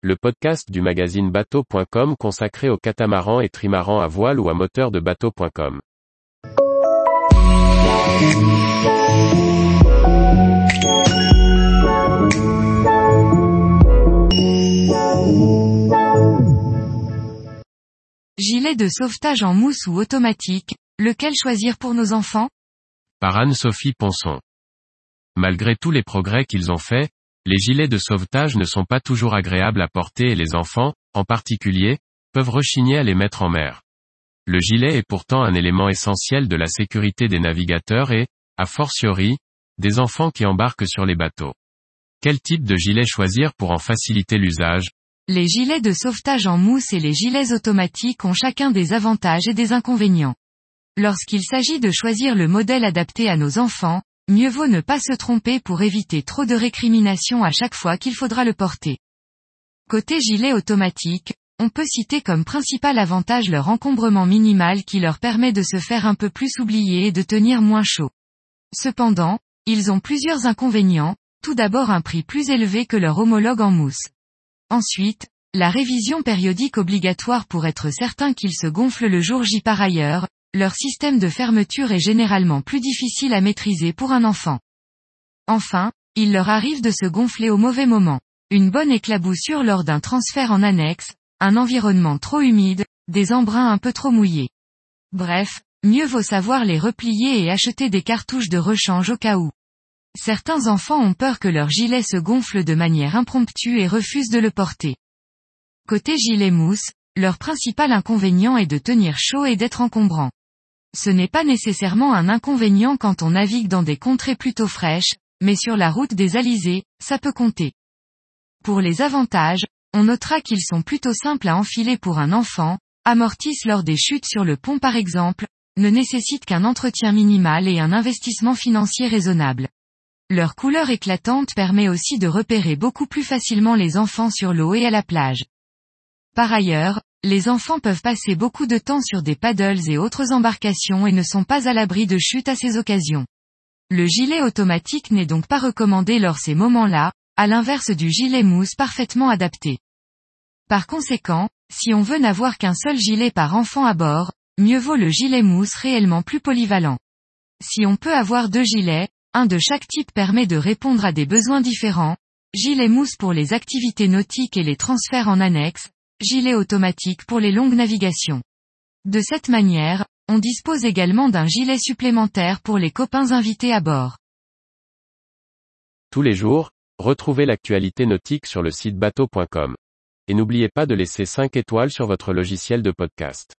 le podcast du magazine bateau.com consacré aux catamarans et trimarans à voile ou à moteur de bateau.com. Gilet de sauvetage en mousse ou automatique, lequel choisir pour nos enfants? Par Anne-Sophie Ponson. Malgré tous les progrès qu'ils ont faits, les gilets de sauvetage ne sont pas toujours agréables à porter et les enfants, en particulier, peuvent rechigner à les mettre en mer. Le gilet est pourtant un élément essentiel de la sécurité des navigateurs et, a fortiori, des enfants qui embarquent sur les bateaux. Quel type de gilet choisir pour en faciliter l'usage? Les gilets de sauvetage en mousse et les gilets automatiques ont chacun des avantages et des inconvénients. Lorsqu'il s'agit de choisir le modèle adapté à nos enfants, mieux vaut ne pas se tromper pour éviter trop de récriminations à chaque fois qu'il faudra le porter. Côté gilet automatique, on peut citer comme principal avantage leur encombrement minimal qui leur permet de se faire un peu plus oublier et de tenir moins chaud. Cependant, ils ont plusieurs inconvénients, tout d'abord un prix plus élevé que leur homologue en mousse. Ensuite, la révision périodique obligatoire pour être certain qu'ils se gonflent le jour J par ailleurs, leur système de fermeture est généralement plus difficile à maîtriser pour un enfant. Enfin, il leur arrive de se gonfler au mauvais moment. Une bonne éclaboussure lors d'un transfert en annexe, un environnement trop humide, des embruns un peu trop mouillés. Bref, mieux vaut savoir les replier et acheter des cartouches de rechange au cas où. Certains enfants ont peur que leur gilet se gonfle de manière impromptue et refusent de le porter. Côté gilet mousse, leur principal inconvénient est de tenir chaud et d'être encombrant. Ce n'est pas nécessairement un inconvénient quand on navigue dans des contrées plutôt fraîches, mais sur la route des alizés, ça peut compter. Pour les avantages, on notera qu'ils sont plutôt simples à enfiler pour un enfant, amortissent lors des chutes sur le pont par exemple, ne nécessitent qu'un entretien minimal et un investissement financier raisonnable. Leur couleur éclatante permet aussi de repérer beaucoup plus facilement les enfants sur l'eau et à la plage. Par ailleurs, les enfants peuvent passer beaucoup de temps sur des paddles et autres embarcations et ne sont pas à l'abri de chutes à ces occasions. Le gilet automatique n'est donc pas recommandé lors ces moments-là, à l'inverse du gilet mousse parfaitement adapté. Par conséquent, si on veut n'avoir qu'un seul gilet par enfant à bord, mieux vaut le gilet mousse réellement plus polyvalent. Si on peut avoir deux gilets, un de chaque type permet de répondre à des besoins différents, gilet mousse pour les activités nautiques et les transferts en annexe, gilet automatique pour les longues navigations. De cette manière, on dispose également d'un gilet supplémentaire pour les copains invités à bord. Tous les jours, retrouvez l'actualité nautique sur le site bateau.com. Et n'oubliez pas de laisser 5 étoiles sur votre logiciel de podcast.